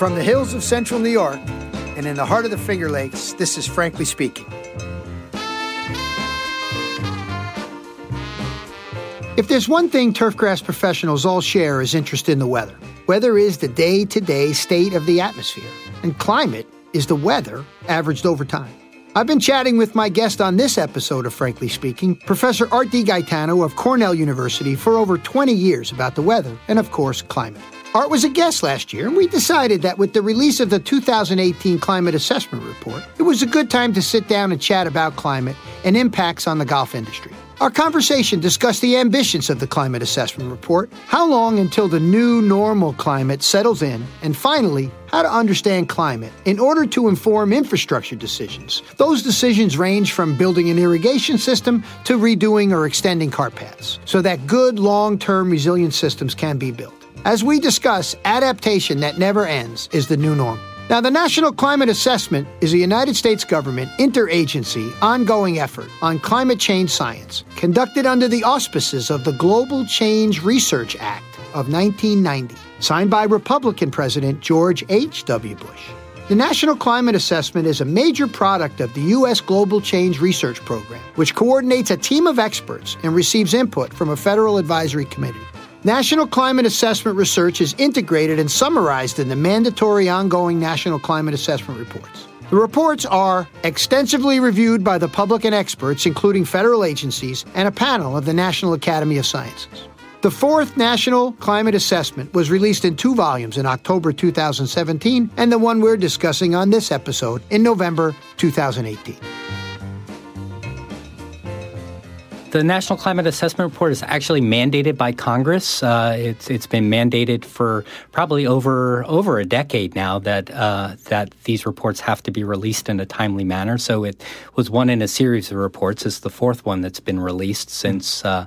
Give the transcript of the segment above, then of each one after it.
From the hills of central New York and in the heart of the Finger Lakes, this is Frankly Speaking. If there's one thing turfgrass professionals all share is interest in the weather. Weather is the day to day state of the atmosphere, and climate is the weather averaged over time. I've been chatting with my guest on this episode of Frankly Speaking, Professor Art DeGaetano of Cornell University, for over 20 years about the weather and, of course, climate. Art was a guest last year, and we decided that with the release of the 2018 Climate Assessment Report, it was a good time to sit down and chat about climate and impacts on the golf industry. Our conversation discussed the ambitions of the Climate Assessment Report, how long until the new normal climate settles in, and finally, how to understand climate in order to inform infrastructure decisions. Those decisions range from building an irrigation system to redoing or extending car paths, so that good long term resilient systems can be built. As we discuss, adaptation that never ends is the new norm. Now, the National Climate Assessment is a United States government interagency ongoing effort on climate change science, conducted under the auspices of the Global Change Research Act of 1990, signed by Republican President George H.W. Bush. The National Climate Assessment is a major product of the U.S. Global Change Research Program, which coordinates a team of experts and receives input from a federal advisory committee. National climate assessment research is integrated and summarized in the mandatory ongoing National Climate Assessment Reports. The reports are extensively reviewed by the public and experts, including federal agencies and a panel of the National Academy of Sciences. The fourth National Climate Assessment was released in two volumes in October 2017, and the one we're discussing on this episode in November 2018. The National Climate Assessment Report is actually mandated by Congress. Uh, it's it's been mandated for probably over over a decade now that uh, that these reports have to be released in a timely manner. So it was one in a series of reports. It's the fourth one that's been released since uh,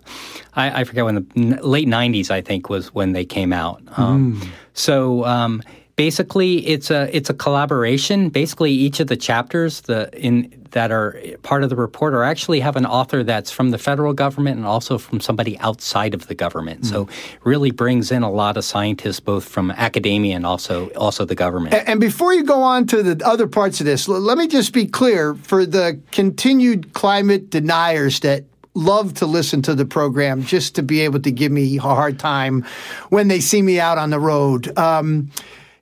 I, I, forget when the late '90s I think was when they came out. Um, mm. So. Um, basically it's a it's a collaboration. Basically, each of the chapters the in that are part of the report are actually have an author that's from the federal government and also from somebody outside of the government. Mm-hmm. So really brings in a lot of scientists both from academia and also also the government. And, and before you go on to the other parts of this, let me just be clear for the continued climate deniers that love to listen to the program just to be able to give me a hard time when they see me out on the road. Um,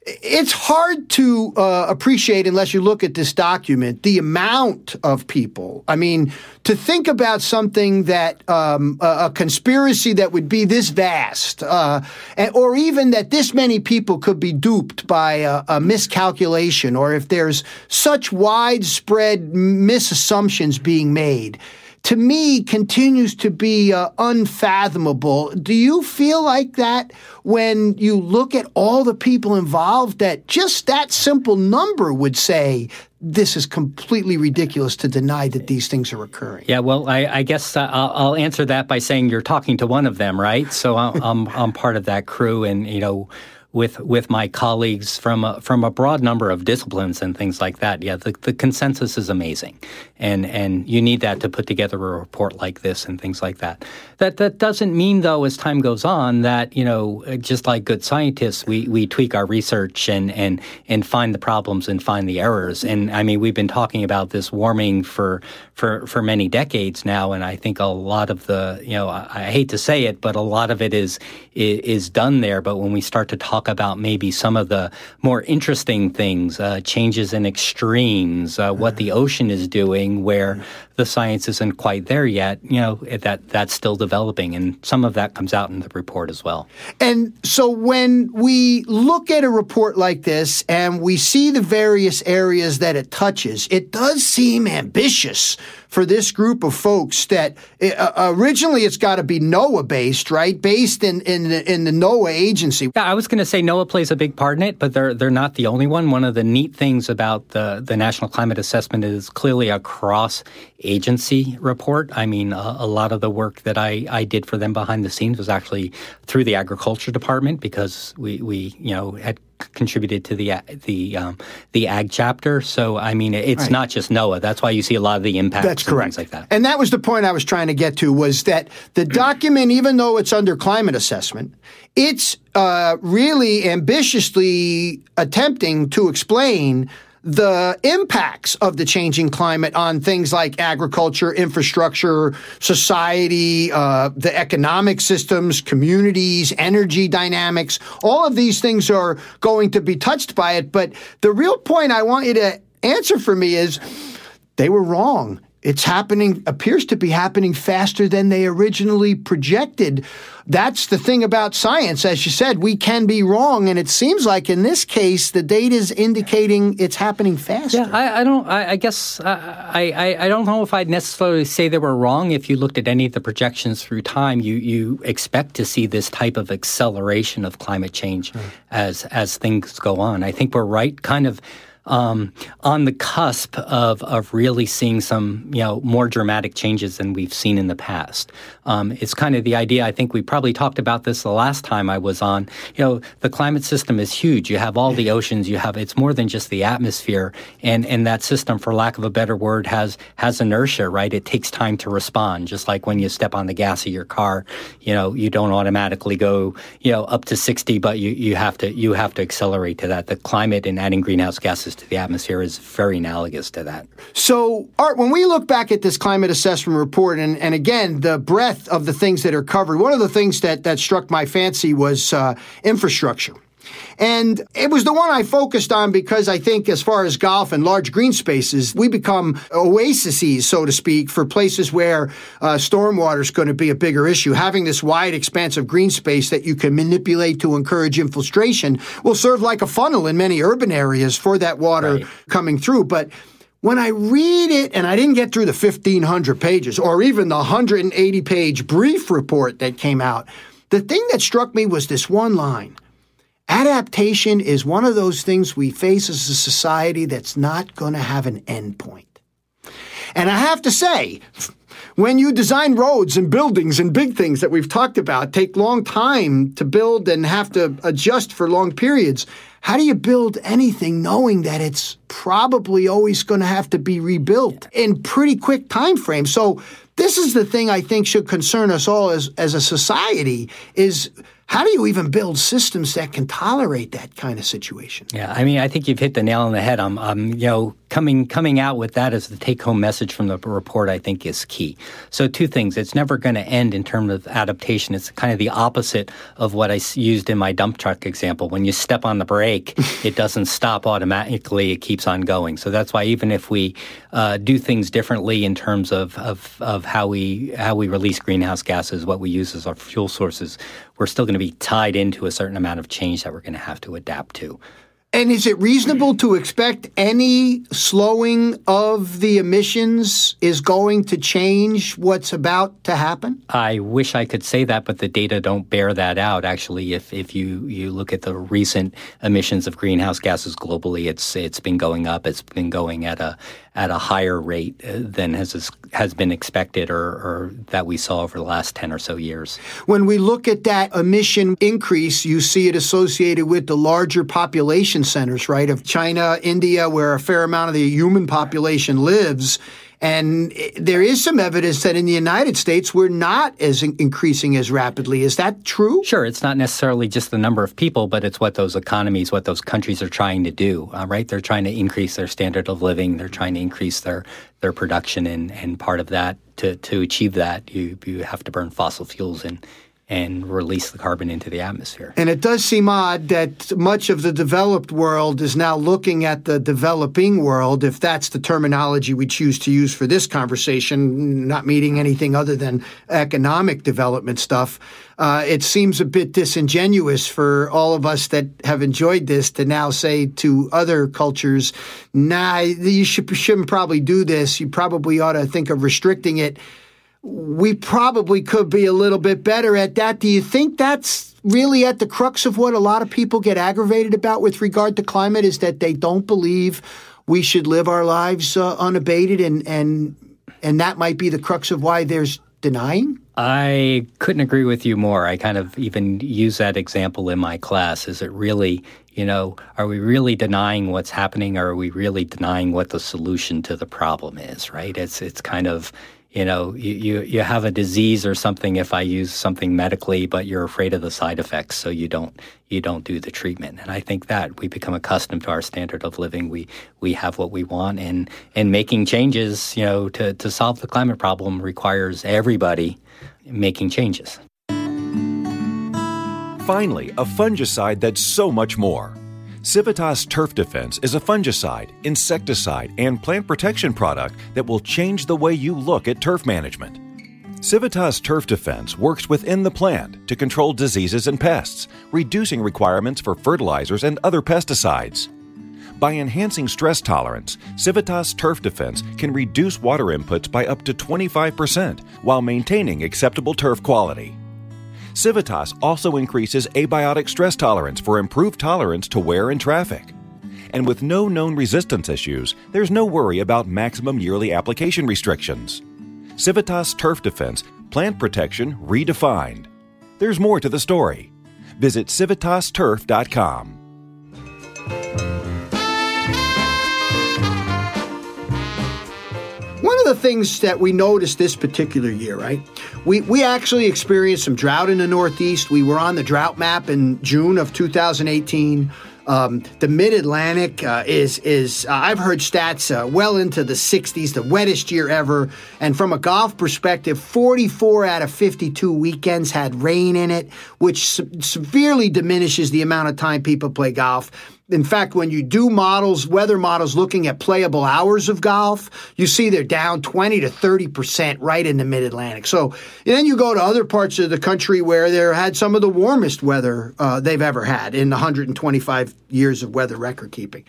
it's hard to uh, appreciate unless you look at this document the amount of people. I mean, to think about something that um, a, a, conspiracy that would be this vast, uh, or even that this many people could be duped by a, a miscalculation, or if there's such widespread misassumptions being made to me continues to be uh, unfathomable. Do you feel like that when you look at all the people involved that just that simple number would say this is completely ridiculous to deny that these things are occurring. Yeah, well, I, I guess uh, I'll, I'll, answer that by saying you're talking to one of them, right? So I'm, I'm, I'm part of that crew, and you know, with with my colleagues from a, from a broad number of disciplines and things like that. Yeah, the, the consensus is amazing, and and you need that to put together a report like this and things like that. That that doesn't mean though, as time goes on, that you know, uh, just like good scientists, we we tweak our research and and and find the problems and find the errors. And I mean, we've been talking about this warming for for for many decades now, and I think a lot of the you know, I, I hate to say it, but a lot of it is is, is done there. But when we start to talk talk about maybe some of the more interesting things, uh, changes in extremes, uh, what the ocean is doing, where the science isn't quite there yet. You know that that's still developing, and some of that comes out in the report as well. And so when we look at a report like this and we see the various areas that it touches, it does seem ambitious for this group of folks that uh, originally it's got to be NOAA based, right? Based in in the, in the NOAA agency. Yeah, I was going to say NOAA plays a big part in it, but they're they're not the only one. One of the neat things about the the National Climate Assessment is clearly a cross agency report. I mean, a, a lot of the work that I, I did for them behind the scenes was actually through the agriculture department because we, we you know had contributed to the the um, the ag chapter. So I mean, it's Right. not just NOAA. That's why you see a lot of the impacts. That's and correct. Things like that. And that was the point I was trying to get to was that the document, even though it's under climate assessment, it's uh, really ambitiously attempting to explain the impacts of the changing climate on things like agriculture, infrastructure, society, uh, the economic systems, communities, energy dynamics. All of these things are going to be touched by it. But the real point I want you to answer for me is they were wrong. It's happening, appears to be happening faster than they originally projected. That's the thing about science. As you said, we can be wrong. And it seems like in this case, the data is indicating it's happening faster. Yeah, I, I don't. I, I guess I, I I don't know if I'd necessarily say they were wrong. If you looked at any of the projections through time, you you expect to see this type of acceleration of climate change as as things go on. I think we're right, kind of. Um, on the cusp of, of really seeing some you know more dramatic changes than we've seen in the past. Um, it's kind of the idea. I think we probably talked about this the last time I was on. You know, the climate system is huge. You have all the oceans. You have it's more than just the atmosphere, and and that system, for lack of a better word, has has inertia. Right? It takes time to respond. Just like when you step on the gas of your car, you know, you don't automatically go you know up to sixty, but you you have to you have to accelerate to that. The climate and adding greenhouse gases to the atmosphere is very analogous to that. So, Art, when we look back at this climate assessment report, and, and again, the breadth of the things that are covered, one of the things that, that struck my fancy was uh, infrastructure. And it was the one I focused on because I think, as far as golf and large green spaces, we become oases, so to speak, for places where uh, stormwater is going to be a bigger issue. Having this wide expanse of green space that you can manipulate to encourage infiltration will serve like a funnel in many urban areas for that water Right. coming through. But when I read it, and I didn't get through the 1,500 pages or even the 180 page brief report that came out, the thing that struck me was this one line. Adaptation is one of those things we face as a society that's not going to have an end point. And I have to say, when you design roads and buildings and big things that we've talked about take long time to build and have to adjust for long periods, how do you build anything knowing that it's probably always going to have to be rebuilt in pretty quick time frames? So this is the thing I think should concern us all as, as a society is how do you even build systems that can tolerate that kind of situation? Yeah, I mean, I think you've hit the nail on the head. I'm, um, you know, coming coming out with that as the take home message from the report, I think is key. So two things: it's never going to end in terms of adaptation. It's kind of the opposite of what I used in my dump truck example. When you step on the brake, it doesn't stop automatically; it keeps on going. So that's why even if we uh, do things differently in terms of, of of how we how we release greenhouse gases, what we use as our fuel sources, we're still going to be tied into a certain amount of change that we're going to have to adapt to. And is it reasonable to expect any slowing of the emissions is going to change what's about to happen? I wish I could say that, but the data don't bear that out. Actually, if, if you, you look at the recent emissions of greenhouse gases globally, it's it's been going up. It's been going at a at a higher rate uh, than has has been expected or, or that we saw over the last ten or so years. When we look at that emission increase, you see it associated with the larger population centers, right, of China, India, where a fair amount of the human population lives. And there is some evidence that in the United States, we're not as in- increasing as rapidly. Is that true? Sure, it's not necessarily just the number of people, but it's what those economies, what those countries are trying to do. Uh, right? They're trying to increase their standard of living. They're trying to increase their their production, and and part of that to to achieve that, you you have to burn fossil fuels and and release the carbon into the atmosphere. And it does seem odd that much of the developed world is now looking at the developing world, if that's the terminology we choose to use for this conversation, not meaning anything other than economic development stuff. Uh, it seems a bit disingenuous for all of us that have enjoyed this to now say to other cultures, nah, you should, shouldn't probably do this. You probably ought to think of restricting it we probably could be a little bit better at that. Do you think that's really at the crux of what a lot of people get aggravated about with regard to climate is that they don't believe we should live our lives uh, unabated and and and that might be the crux of why there's denying? I couldn't agree with you more. I kind of even use that example in my class. Is it really, you know, are we really denying what's happening or are we really denying what the solution to the problem is, right? It's it's kind of you know, you, you, you have a disease or something if I use something medically, but you're afraid of the side effects, so you don't you don't do the treatment. And I think that we become accustomed to our standard of living. We we have what we want, and and making changes, you know, to to solve the climate problem requires everybody making changes. Finally, a fungicide that's so much more. Civitas Turf Defense is a fungicide, insecticide, and plant protection product that will change the way you look at turf management. Civitas Turf Defense works within the plant to control diseases and pests, reducing requirements for fertilizers and other pesticides. By enhancing stress tolerance, Civitas Turf Defense can reduce water inputs by up to 25% while maintaining acceptable turf quality. Civitas also increases abiotic stress tolerance for improved tolerance to wear and traffic. And with no known resistance issues, there's no worry about maximum yearly application restrictions. Civitas Turf Defense Plant Protection Redefined. There's more to the story. Visit civitasturf.com. One of the things that we noticed this particular year, right? We, we actually experienced some drought in the Northeast. We were on the drought map in June of 2018. Um, the Mid Atlantic uh, is is uh, I've heard stats uh, well into the 60s, the wettest year ever. And from a golf perspective, 44 out of 52 weekends had rain in it, which se- severely diminishes the amount of time people play golf in fact, when you do models, weather models looking at playable hours of golf, you see they're down 20 to 30% right in the mid Atlantic. So then you go to other parts of the country where they had some of the warmest weather uh, they've ever had in the 125 years of weather record keeping.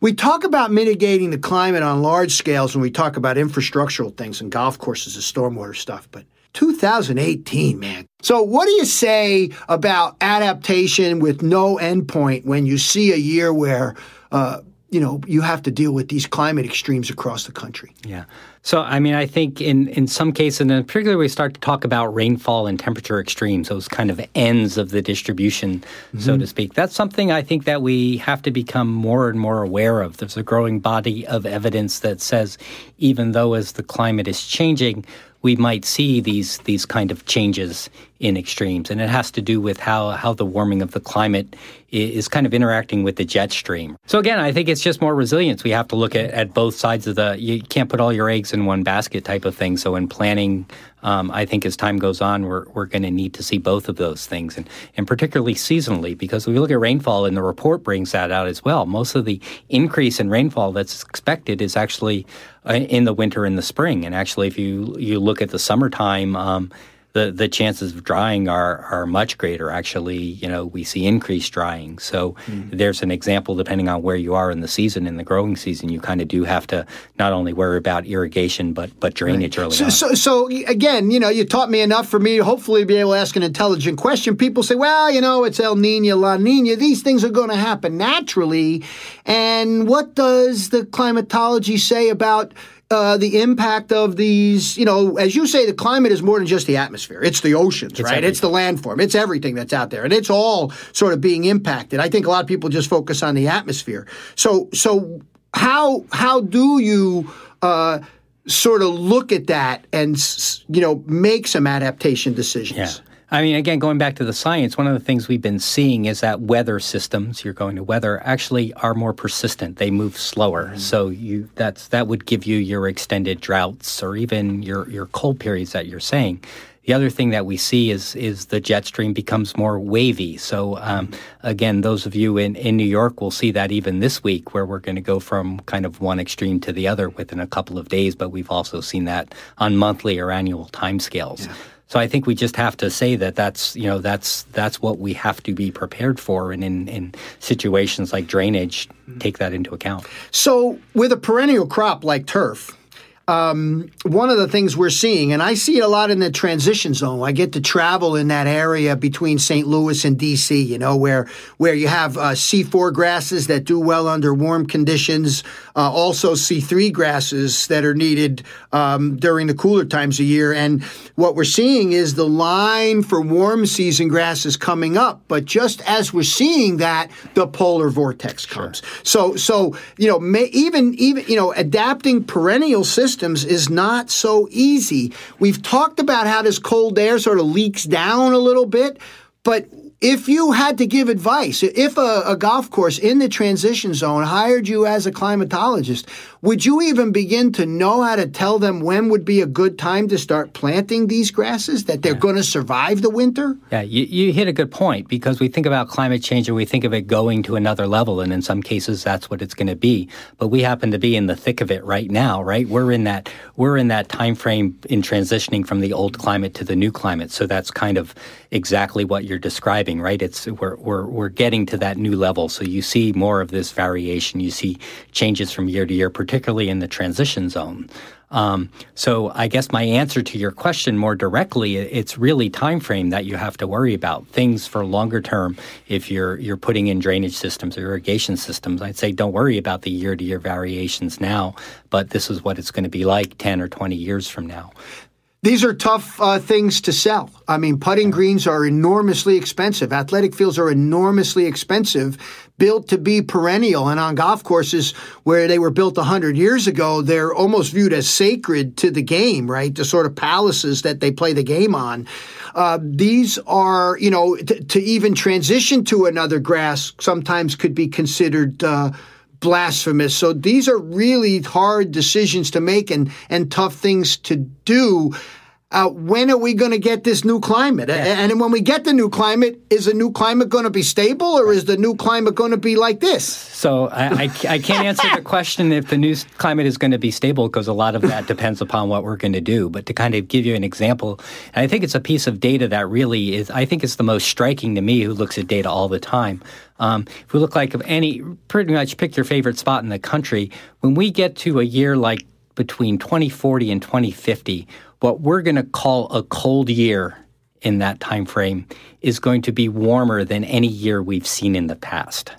We talk about mitigating the climate on large scales when we talk about infrastructural things and golf courses and stormwater stuff, but 2018, man. So, what do you say about adaptation with no endpoint when you see a year where, uh, you know, you have to deal with these climate extremes across the country? Yeah. So, I mean, I think in, in some cases, and particularly we start to talk about rainfall and temperature extremes, those kind of ends of the distribution, mm-hmm. so to speak. That's something I think that we have to become more and more aware of. There's a growing body of evidence that says even though as the climate is changing, we might see these these kind of changes in extremes, and it has to do with how how the warming of the climate is kind of interacting with the jet stream. So again, I think it's just more resilience. We have to look at, at both sides of the. You can't put all your eggs in one basket type of thing. So in planning, um, I think as time goes on, we're we're going to need to see both of those things, and and particularly seasonally, because we look at rainfall, and the report brings that out as well. Most of the increase in rainfall that's expected is actually uh, in the winter and the spring, and actually, if you you look at the summertime. Um, the, the chances of drying are, are much greater. Actually, you know, we see increased drying. So mm-hmm. there's an example, depending on where you are in the season, in the growing season, you kind of do have to not only worry about irrigation, but, but drainage right. early so, on. So, so again, you know, you taught me enough for me to hopefully be able to ask an intelligent question. People say, well, you know, it's El Nino, La Nina. These things are going to happen naturally. And what does the climatology say about uh, the impact of these, you know, as you say, the climate is more than just the atmosphere. It's the oceans, it's right? Everything. It's the landform. It's everything that's out there. And it's all sort of being impacted. I think a lot of people just focus on the atmosphere. So, so how, how do you, uh, sort of look at that and, you know, make some adaptation decisions? Yeah. I mean, again, going back to the science, one of the things we've been seeing is that weather systems, you're going to weather, actually are more persistent. They move slower. Mm-hmm. So you that's that would give you your extended droughts or even your, your cold periods that you're saying. The other thing that we see is is the jet stream becomes more wavy. So um, again, those of you in, in New York will see that even this week, where we're going to go from kind of one extreme to the other within a couple of days. But we've also seen that on monthly or annual timescales. Yeah. So I think we just have to say that that's you know that's that's what we have to be prepared for, and in, in situations like drainage, mm-hmm. take that into account. So with a perennial crop like turf, um, one of the things we're seeing, and I see it a lot in the transition zone. I get to travel in that area between St. Louis and D.C. You know, where where you have uh, C4 grasses that do well under warm conditions, uh, also C3 grasses that are needed um, during the cooler times of year. And what we're seeing is the line for warm season grasses coming up. But just as we're seeing that, the polar vortex comes. Sure. So so you know, may, even even you know, adapting perennial systems systems is not so easy. We've talked about how this cold air sort of leaks down a little bit, but if you had to give advice, if a, a, golf course in the transition zone hired you as a climatologist, would you even begin to know how to tell them when would be a good time to start planting these grasses that they're yeah. going to survive the winter? Yeah, you, you hit a good point because we think about climate change and we think of it going to another level, and in some cases that's what it's going to be. But we happen to be in the thick of it right now, right? We're in that we're in that time frame in transitioning from the old climate to the new climate. So that's kind of exactly what you're describing, right? It's we're we're we're getting to that new level. So you see more of this variation. You see changes from year to year, particularly in the transition zone. Um, so I guess my answer to your question more directly, it's really time frame that you have to worry about. Things for longer term, if you're you're putting in drainage systems or irrigation systems, I'd say don't worry about the year to year variations now, but this is what it's going to be like 10 or 20 years from now. These are tough uh, things to sell. I mean, putting greens are enormously expensive. Athletic fields are enormously expensive, built to be perennial. And on golf courses where they were built 100 years ago, they're almost viewed as sacred to the game, right? The sort of palaces that they play the game on. Uh, these are, you know, t- to even transition to another grass sometimes could be considered. Uh, blasphemous. So these are really hard decisions to make and, and tough things to do. Uh, when are we going to get this new climate? Yeah. And when we get the new climate, is the new climate going to be stable or is the new climate going to be like this? So I, I, I can't answer the question if the new climate is going to be stable because a lot of that depends upon what we're going to do. But to kind of give you an example, I think it's a piece of data that really is, I think it's the most striking to me who looks at data all the time. Um, if we look like any, pretty much pick your favorite spot in the country, when we get to a year like between 2040 and 2050, what we're going to call a cold year in that time frame is going to be warmer than any year we've seen in the past.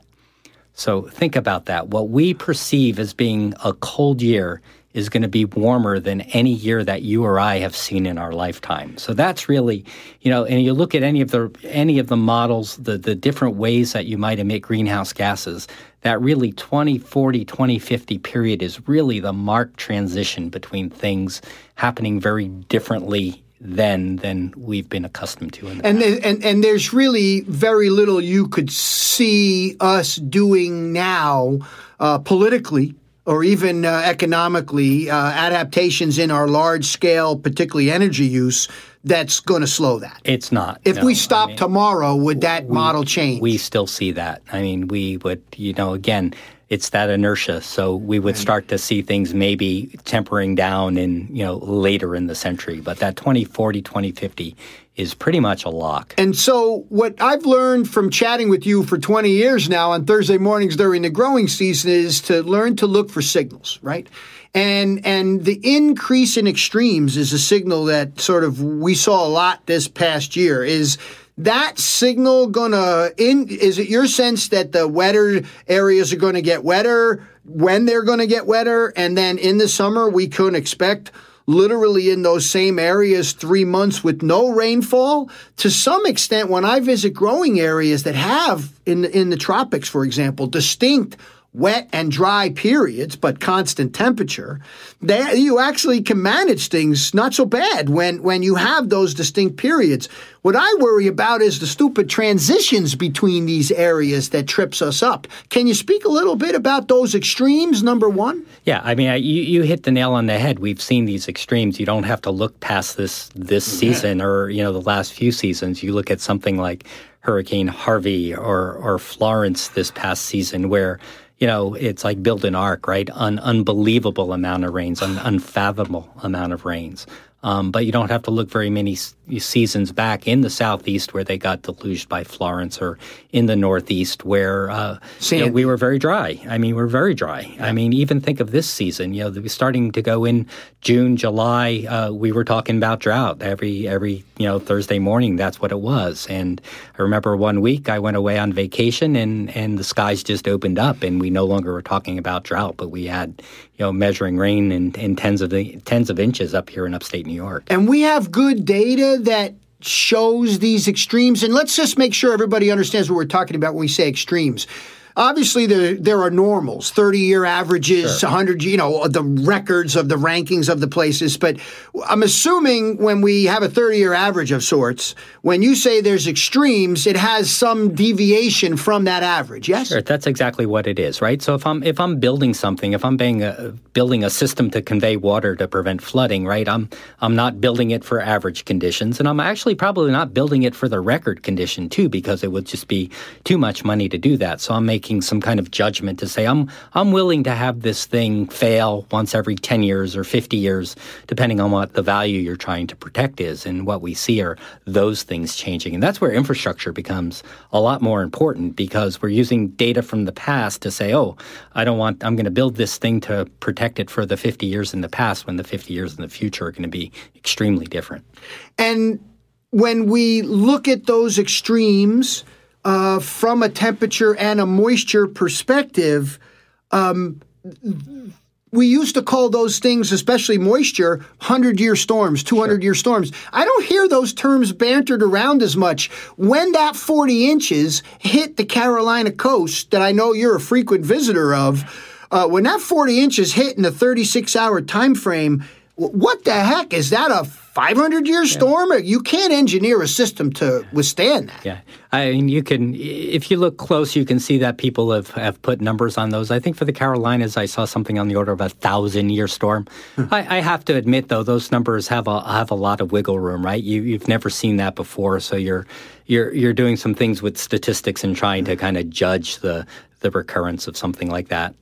So think about that. What we perceive as being a cold year is going to be warmer than any year that you or I have seen in our lifetime. So that's really, you know, and you look at any of the any of the models, the the different ways that you might emit greenhouse gases, that really 2040, 2050 period is really the marked transition between things happening very differently then than we've been accustomed to. and, and and there's really very little you could see us doing now uh, politically or even uh, economically, uh, adaptations in our large scale, particularly energy use, that's going to slow that. It's not. If no. we stop I mean, tomorrow, would that we, model change? We still see that. I mean, we would, you know, again, it's that inertia. So we would start to see things maybe tempering down in, you know, later in the century. But that 2040, 2050 is pretty much a lock. And so, what I've learned from chatting with you for 20 years now on Thursday mornings during the growing season is to learn to look for signals, right? And and the increase in extremes is a signal that sort of we saw a lot this past year. Is that signal gonna in? Is it your sense that the wetter areas are to get wetter when they're to get wetter, and then in the summer we could expect literally in those same areas three months with no rainfall. To some extent, when I visit growing areas that have in in the tropics, for example, distinct wet and dry periods, but constant temperature, they, you actually can manage things not so bad when, when you have those distinct periods. What I worry about is the stupid transitions between these areas that trips us up. Can you speak a little bit about those extremes, number one? Yeah, I mean, you, you hit the nail on the head. We've seen these extremes. You don't have to look past this this season or, you know, the last few seasons. You look at something like Hurricane Harvey or, or Florence this past season where – you know, it's like build an ark, right? An unbelievable amount of rains, an unfathomable amount of rains. Um, but you don't have to look very many seasons back in the southeast where they got deluged by Florence, or in the northeast where uh, you know, we were very dry. I mean, we're very dry. I mean, even think of this season. You know, starting to go in June, July. Uh, we were talking about drought every every you know Thursday morning. That's what it was. And I remember one week I went away on vacation, and and the skies just opened up, and we no longer were talking about drought, but we had you know measuring rain in, in tens of the, tens of inches up here in upstate New York. And we have good data that shows these extremes. And let's just make sure everybody understands what we're talking about when we say extremes obviously there there are normals, 30 year averages, sure. 100, you know, the records of the rankings of the places. But I'm assuming when we have a 30 year average of sorts, when you say there's extremes, it has some deviation from that average. Yes, sure. That's exactly what it is, right? So if I'm if I'm building something, if I'm being a, building a system to convey water to prevent flooding, right? I'm I'm not building it for average conditions, and I'm actually probably not building it for the record condition too, because it would just be too much money to do that. So I'm making making some kind of judgment to say I'm I'm willing to have this thing fail once every 10 years or 50 years depending on what the value you're trying to protect is and what we see are those things changing. And that's where infrastructure becomes a lot more important because we're using data from the past to say oh I don't want I'm going to build this thing to protect it for the 50 years in the past when the 50 years in the future are going to be extremely different. And when we look at those extremes uh, from a temperature and a moisture perspective, um, we used to call those things, especially moisture, 100 year storms, 200 year storms. I don't hear those terms bantered around as much. When that 40 inches hit the Carolina coast, that I know you're a frequent visitor of, uh, when that 40 inches hit in a 36 hour time frame, what the heck is that a 500 year storm? Yeah. You can't engineer a system to withstand that. Yeah. I mean, you can, if you look close, you can see that people have, have put numbers on those. I think for the Carolinas, I saw something on the order of a thousand year storm. Hmm. I, I, have to admit, though, those numbers have a, have a lot of wiggle room, right? You, you've never seen that before. So you're, you're, you're doing some things with statistics and trying to kind of judge the, the recurrence of something like that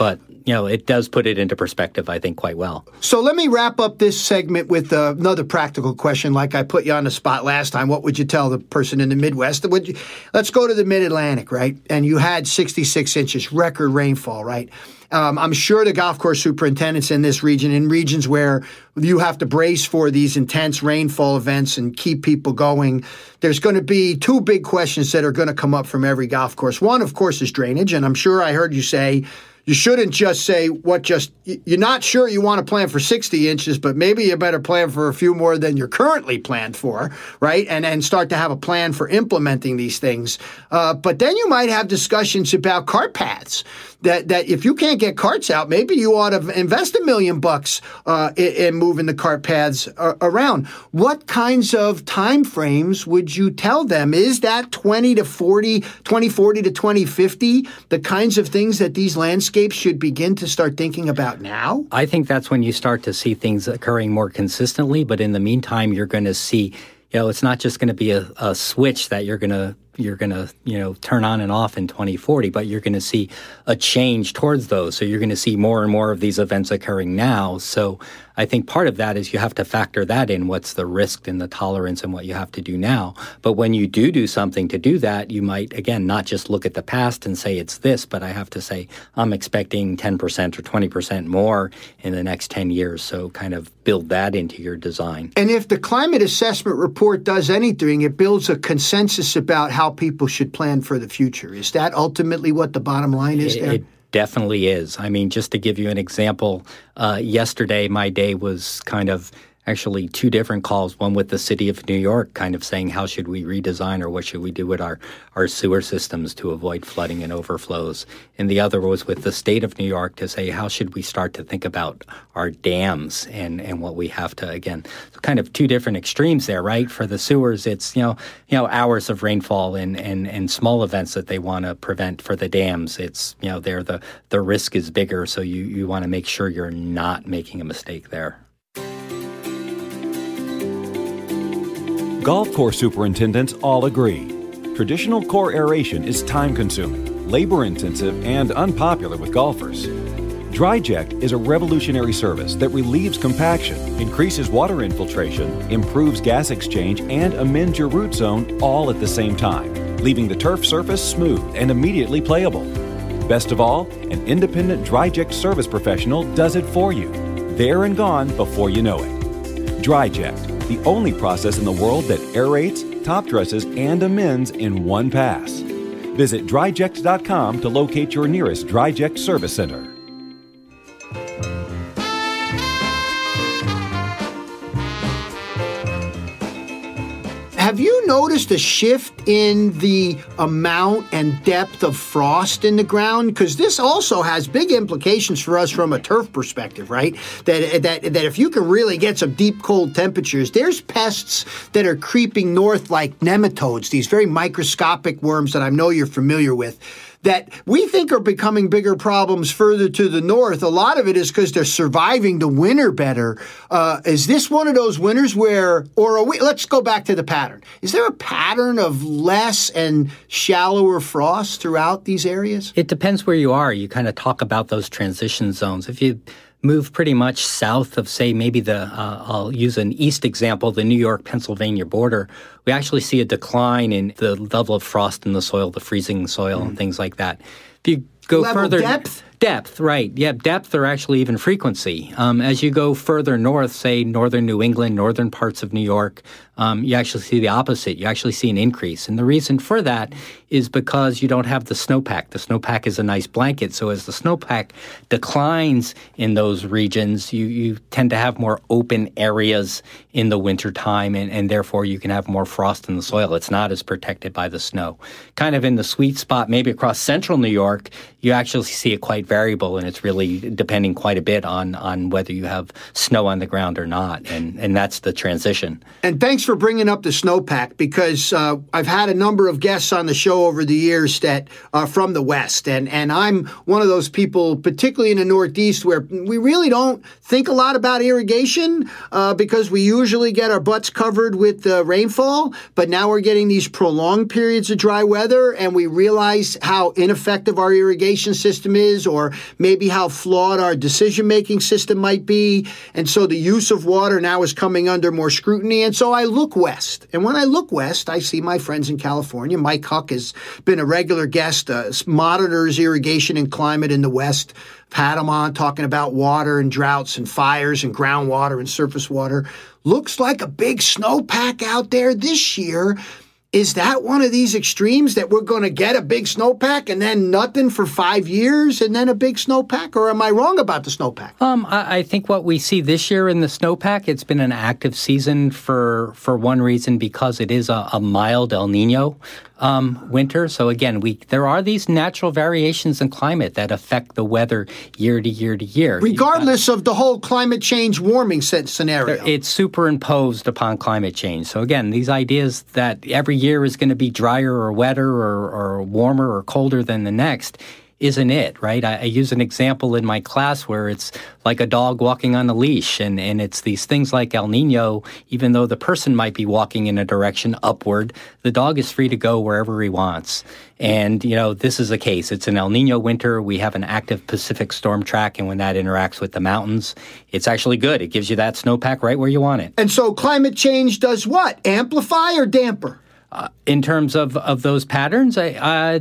but you know it does put it into perspective i think quite well. So let me wrap up this segment with uh, another practical question like i put you on the spot last time. What would you tell the person in the midwest? You, let's go to the mid-atlantic right? And you had 66 inches record rainfall right? Um, I'm sure the golf course superintendents in this region, in regions where you have to brace for these intense rainfall events and keep people going, there's going to be two big questions that are going to come up from every golf course. One, of course, is drainage. And I'm sure I heard you say you shouldn't just say what just you're not sure you want to plan for 60 inches but maybe you better plan for a few more than you're currently planned for right and and start to have a plan for implementing these things uh, but then you might have discussions about cart paths that that if you can't get carts out, maybe you ought to invest a million bucks uh, in, in, moving the cart paths uh, around. What kinds of time frames would you tell them? Is that 20 to 40, 2040 to 2050, the kinds of things that these landscapes should begin to start thinking about now? I think that's when you start to see things occurring more consistently. But in the meantime, you're going to see you know, it's not just going to be a, a switch that you're going to you're going to you know turn on and off in 2040 but you're going to see a change towards those so you're going to see more and more of these events occurring now so I think part of that is you have to factor that in what's the risk and the tolerance and what you have to do now. But when you do do something to do that, you might, again, not just look at the past and say it's this, but I have to say I'm expecting 10% or 20% more in the next 10 years. So kind of build that into your design. And if the climate assessment report does anything, it builds a consensus about how people should plan for the future. Is that ultimately what the bottom line is it, there? It, definitely is. I mean, just to give you an example, uh, yesterday my day was kind of actually two different calls one with the city of new york kind of saying how should we redesign or what should we do with our, our sewer systems to avoid flooding and overflows? And the other was with the state of new york to say how should we start to think about our dams and, and what we have to again so kind of two different extremes there right? For the sewers it's you know you know hours of rainfall and, and, and small events that they want to prevent for the dams. It's you know there the the risk is bigger so you, you want to make sure you're not making a mistake there Golf course superintendents all agree. Traditional core aeration is time consuming, labor intensive, and unpopular with golfers. DryJect is a revolutionary service that relieves compaction, increases water infiltration, improves gas exchange, and amends your root zone all at the same time, leaving the turf surface smooth and immediately playable. Best of all, an independent DryJect service professional does it for you. There and gone before you know it. DryJect, the only process in the world that aerates, top dresses, and amends in one pass. Visit dryject.com to locate your nearest DryJect service center. Noticed a shift in the amount and depth of frost in the ground? Because this also has big implications for us from a turf perspective, right? That, that, that if you can really get some deep cold temperatures, there's pests that are creeping north like nematodes, these very microscopic worms that I know you're familiar with that we think are becoming bigger problems further to the north. A lot of it is because they're surviving the winter better. Uh, is this one of those winters where, or we, let's go back to the pattern. Is there a pattern of less and shallower frost throughout these areas? It depends where you are. You kind of talk about those transition zones. If you move pretty much south of, say, maybe the, uh, I'll use an east example, the New York Pennsylvania border, we actually see a decline in the level of frost in the soil, the freezing soil, mm. and things like that. If you go level further, depth? Depth, right. Yeah, depth or actually even frequency. Um, as you go further north, say northern New England, northern parts of New York, um, you actually see the opposite. You actually see an increase. And the reason for that is because you don't have the snowpack. The snowpack is a nice blanket. So as the snowpack declines in those regions, you, you tend to have more open areas in the wintertime, and, and therefore you can have more frost in the soil. It's not as protected by the snow. Kind of in the sweet spot, maybe across central New York, you actually see it quite variable, and it's really depending quite a bit on, on whether you have snow on the ground or not. And, and that's the transition. And thanks for bringing up the snowpack because uh, I've had a number of guests on the show over the years that are from the West, and and I'm one of those people, particularly in the Northeast, where we really don't think a lot about irrigation uh, because we usually get our butts covered with uh, rainfall, but now we're getting these prolonged periods of dry weather, and we realize how ineffective our irrigation system is, or maybe how flawed our decision making system might be, and so the use of water now is coming under more scrutiny, and so I look look west. And when I look west, I see my friends in California. Mike Huck has been a regular guest, uh, monitors irrigation and climate in the West. I've him on talking about water and droughts and fires and groundwater and surface water. Looks like a big snowpack out there this year is that one of these extremes that we're going to get a big snowpack and then nothing for five years and then a big snowpack? Or am I wrong about the snowpack? Um, I, I think what we see this year in the snowpack, it's been an active season for for one reason because it is a, a mild El Nino um, winter. So again, we there are these natural variations in climate that affect the weather year to year to year. Regardless of the whole climate change warming scenario. It's superimposed upon climate change. So again, these ideas that every year is going to be drier or wetter or, or warmer or colder than the next isn't it, right? I, I, use an example in my class where it's like a dog walking on a leash, and, and it's these things like El Nino, even though the person might be walking in a direction upward, the dog is free to go wherever he wants. And, you know, this is a case. It's an El Nino winter. We have an active Pacific storm track, and when that interacts with the mountains, it's actually good. It gives you that snowpack right where you want it. And so climate change does what? Amplify or damper? Uh, in terms of, of those patterns, I, uh,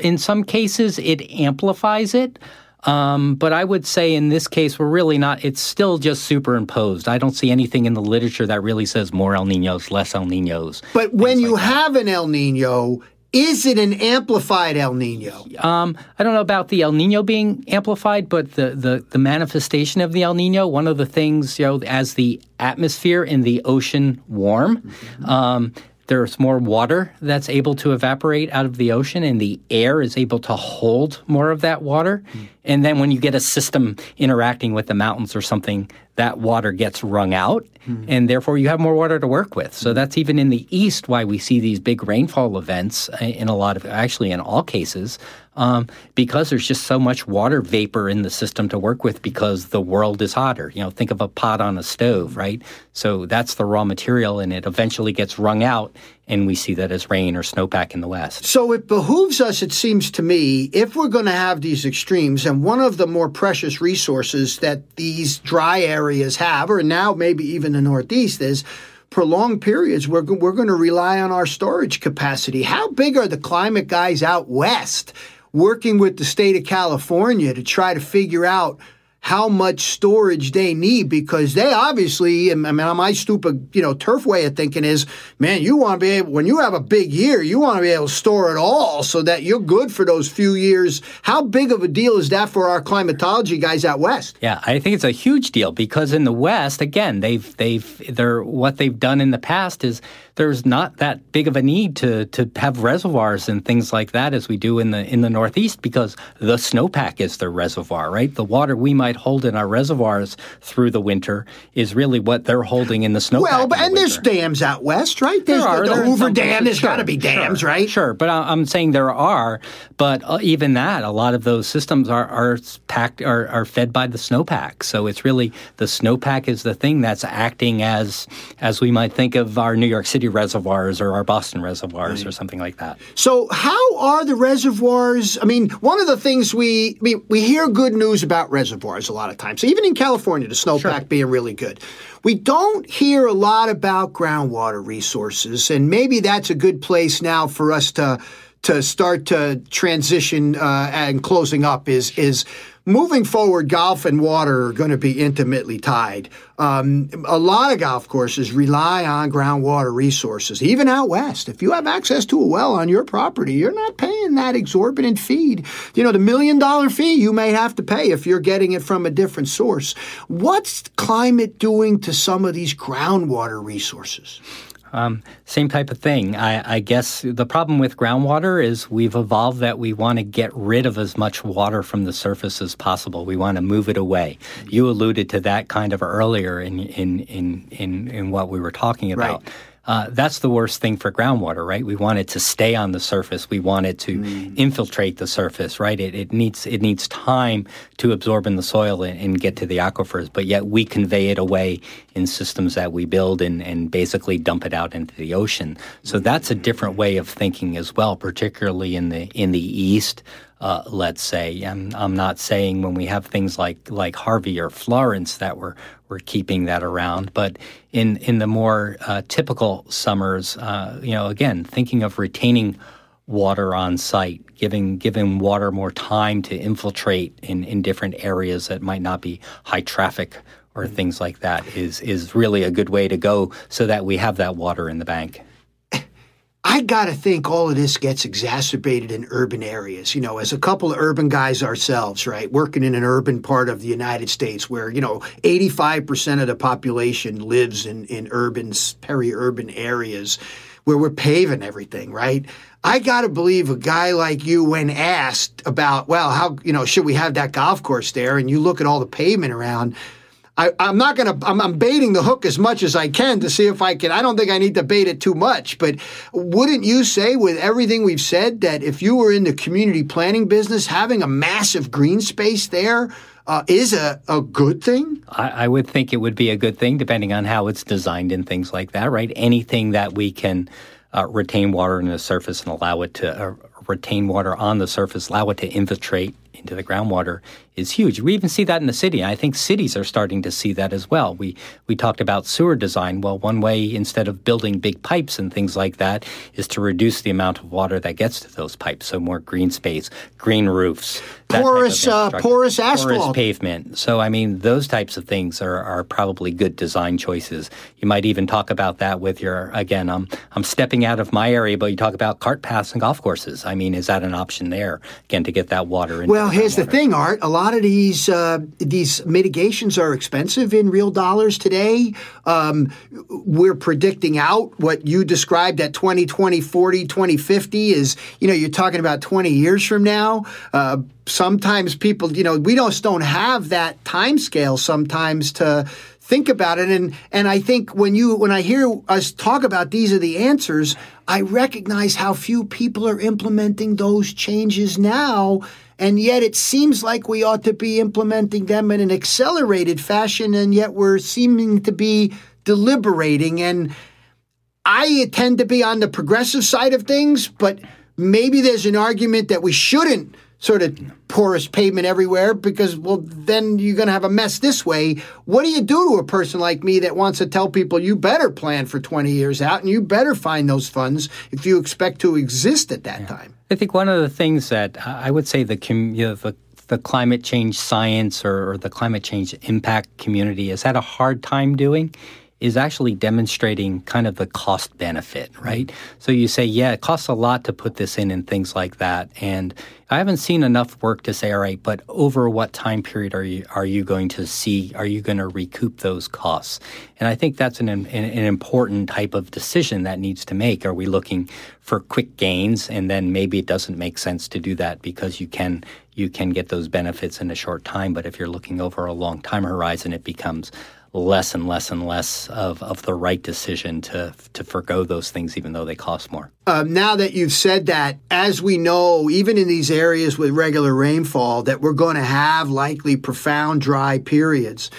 in some cases, it amplifies it. Um, but I would say in this case, we're really not, it's still just superimposed. I don't see anything in the literature that really says more El Ninos, less El Ninos. But when you like have an El Nino, is it an amplified El Nino? Um, I don't know about the El Nino being amplified, but the, the, the manifestation of the El Nino, one of the things, you know, as the atmosphere in the ocean warm, mm-hmm. um, there's more water that's able to evaporate out of the ocean, and the air is able to hold more of that water. Mm. And then when you get a system interacting with the mountains or something, that water gets wrung out, mm. and therefore you have more water to work with. So that's even in the east why we see these big rainfall events uh, in a lot of, actually, in all cases, um, because there's just so much water vapor in the system to work with because the world is hotter. You know, think of a pot on a stove, right? So that's the raw material, and it eventually gets wrung out, and we see that as rain or snowpack in the west. So it behooves us, it seems to me, if we're going to have these extremes, and one of the more precious resources that these dry areas have, or now maybe even the Northeast, is prolonged periods, we're, we're going to rely on our storage capacity. How big are the climate guys out west working with the state of California to try to figure out? How much storage they need because they obviously, I mean, my stupid, you know, turf way of thinking is, man, you want to be able, when you have a big year, you want to be able to store it all so that you're good for those few years. How big of a deal is that for our climatology guys out west? Yeah, I think it's a huge deal because in the West, again, they've, they've, they're, what they've done in the past is there's not that big of a need to, to have reservoirs and things like that as we do in the, in the Northeast because the snowpack is the reservoir, right? The water we might hold in our reservoirs through the winter is really what they're holding in the snowpack. Well, but, and the there's dams out west, right? There's there are. The, the Hoover Dam. There's sure, got to be dams, sure, right? Sure, but I'm saying there are. But uh, even that, a lot of those systems are are packed are, are fed by the snowpack. So it's really the snowpack is the thing that's acting as as we might think of our New York City reservoirs or our Boston reservoirs right. or something like that. So how are the reservoirs? I mean, one of the things we we, we hear good news about reservoirs a lot of times. So even in California, the snowpack sure. being really good. We don't hear a lot about groundwater resources, and maybe that's a good place now for us to to start to transition uh, and closing up is is moving forward, golf and water are going to be intimately tied. Um, a lot of golf courses rely on groundwater resources, even out west. If you have access to a well on your property, you're not paying that exorbitant fee. You know, the million dollar fee you may have to pay if you're getting it from a different source. What's climate doing to some of these groundwater resources? Um, same type of thing. I, I, guess the problem with groundwater is we've evolved that we want to get rid of as much water from the surface as possible. We want to move it away. You alluded to that kind of earlier in in in in, in what we were talking about. Right. Uh, that's the worst thing for groundwater, right? We want it to stay on the surface. We want it to mm. infiltrate the surface, right? It, it, needs it needs time to absorb in the soil and, and, get to the aquifers, but yet we convey it away in systems that we build and, and basically dump it out into the ocean. So that's a different way of thinking as well, particularly in the in the east uh, let's say. And I'm not saying when we have things like like Harvey or Florence that we're we're keeping that around, but in in the more uh, typical summers, uh, you know, again, thinking of retaining water on site, giving giving water more time to infiltrate in, in different areas that might not be high traffic or things like that is is really a good way to go so that we have that water in the bank. I got to think all of this gets exacerbated in urban areas. You know, as a couple of urban guys ourselves, right, working in an urban part of the United States where, you know, 85% of the population lives in, in urban, peri urban areas where we're paving everything, right? I got to believe a guy like you, when asked about, well, how, you know, should we have that golf course there? And you look at all the pavement around, I, am not going to, I'm, I'm baiting the hook as much as I can to see if I can. I don't think I need to bait it too much, but wouldn't you say, with everything we've said, that if you were in the community planning business, having a massive green space there uh, is a, a good thing? I, I, would think it would be a good thing, depending on how it's designed and things like that, right? Anything that we can uh, retain water in the surface and allow it to uh, retain water on the surface, allow it to infiltrate into the groundwater is huge. We even see that in the city. I think cities are starting to see that as well. We we talked about sewer design. Well, one way instead of building big pipes and things like that is to reduce the amount of water that gets to those pipes. So more green space, green roofs, porous uh, porous asphalt, porous pavement. So I mean, those types of things are are probably good design choices. You might even talk about that with your again. I'm I'm stepping out of my area, but you talk about cart paths and golf courses. I mean, is that an option there again to get that water? Into well, here's the thing, Art. A lot lot of these uh, these mitigations are expensive in real dollars today. Um, we're predicting out what you described at 2020, 40, 2050 is, you know, you're talking about 20 years from now. Uh, sometimes people, you know, we just don't have that time scale sometimes to think about it and and I think when you when I hear us talk about these are the answers I recognize how few people are implementing those changes now and yet it seems like we ought to be implementing them in an accelerated fashion, and yet we're seeming to be deliberating. And I tend to be on the progressive side of things, but maybe there's an argument that we shouldn't sort of porous pavement everywhere because well then you're going to have a mess this way what do you do to a person like me that wants to tell people you better plan for 20 years out and you better find those funds if you expect to exist at that yeah. time i think one of the things that i would say the, you know, the the climate change science or, or the climate change impact community has had a hard time doing is actually demonstrating kind of the cost benefit, right? So you say, yeah, it costs a lot to put this in and things like that. And I haven't seen enough work to say, all right, but over what time period are you are you going to see? Are you going to recoup those costs? And I think that's an, an, an important type of decision that needs to make. Are we looking for quick gains, and then maybe it doesn't make sense to do that because you can you can get those benefits in a short time. But if you're looking over a long time horizon, it becomes less and less and less of, of the right decision to to forego those things, even though they cost more. Um, now that you've said that, as we know, even in these areas with regular rainfall, that we're going to have likely profound dry periods.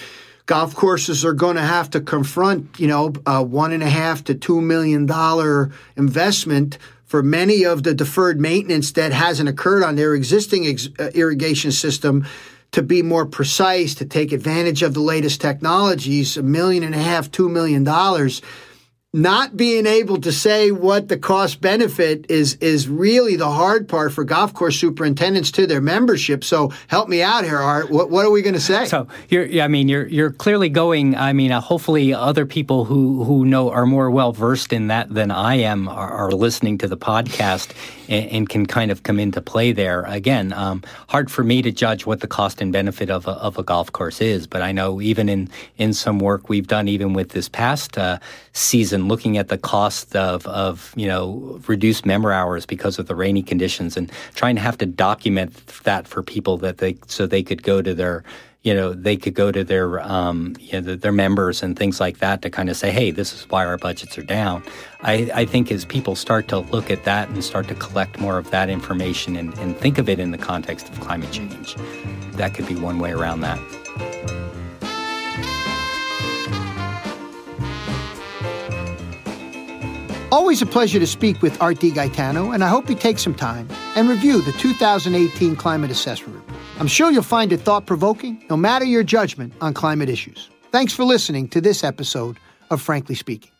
Golf courses are going to have to confront, you know, a one and a half to two million dollar investment for many of the deferred maintenance that hasn't occurred on their existing ex- uh, irrigation system to be more precise, to take advantage of the latest technologies, a million and a half, two million dollars not being able to say what the cost benefit is is really the hard part for golf course superintendents to their membership. So help me out here, Art. What, what are we going to say? So you're, I mean, you're you're clearly going. I mean, uh, hopefully, other people who who know are more well versed in that than I am are, are listening to the podcast and, and, can kind of come into play there. Again, um, hard for me to judge what the cost and benefit of a, of a golf course is, but I know even in in some work we've done, even with this past uh, season and looking at the cost of, of you know reduced member hours because of the rainy conditions and trying to have to document that for people that they so they could go to their you know they could go to their um, you know, their members and things like that to kind of say hey this is why our budgets are down. I, I think as people start to look at that and start to collect more of that information and, and think of it in the context of climate change that could be one way around that Always a pleasure to speak with Art DeGaetano, and I hope you take some time and review the 2018 Climate Assessment Report. I'm sure you'll find it thought provoking, no matter your judgment on climate issues. Thanks for listening to this episode of Frankly Speaking.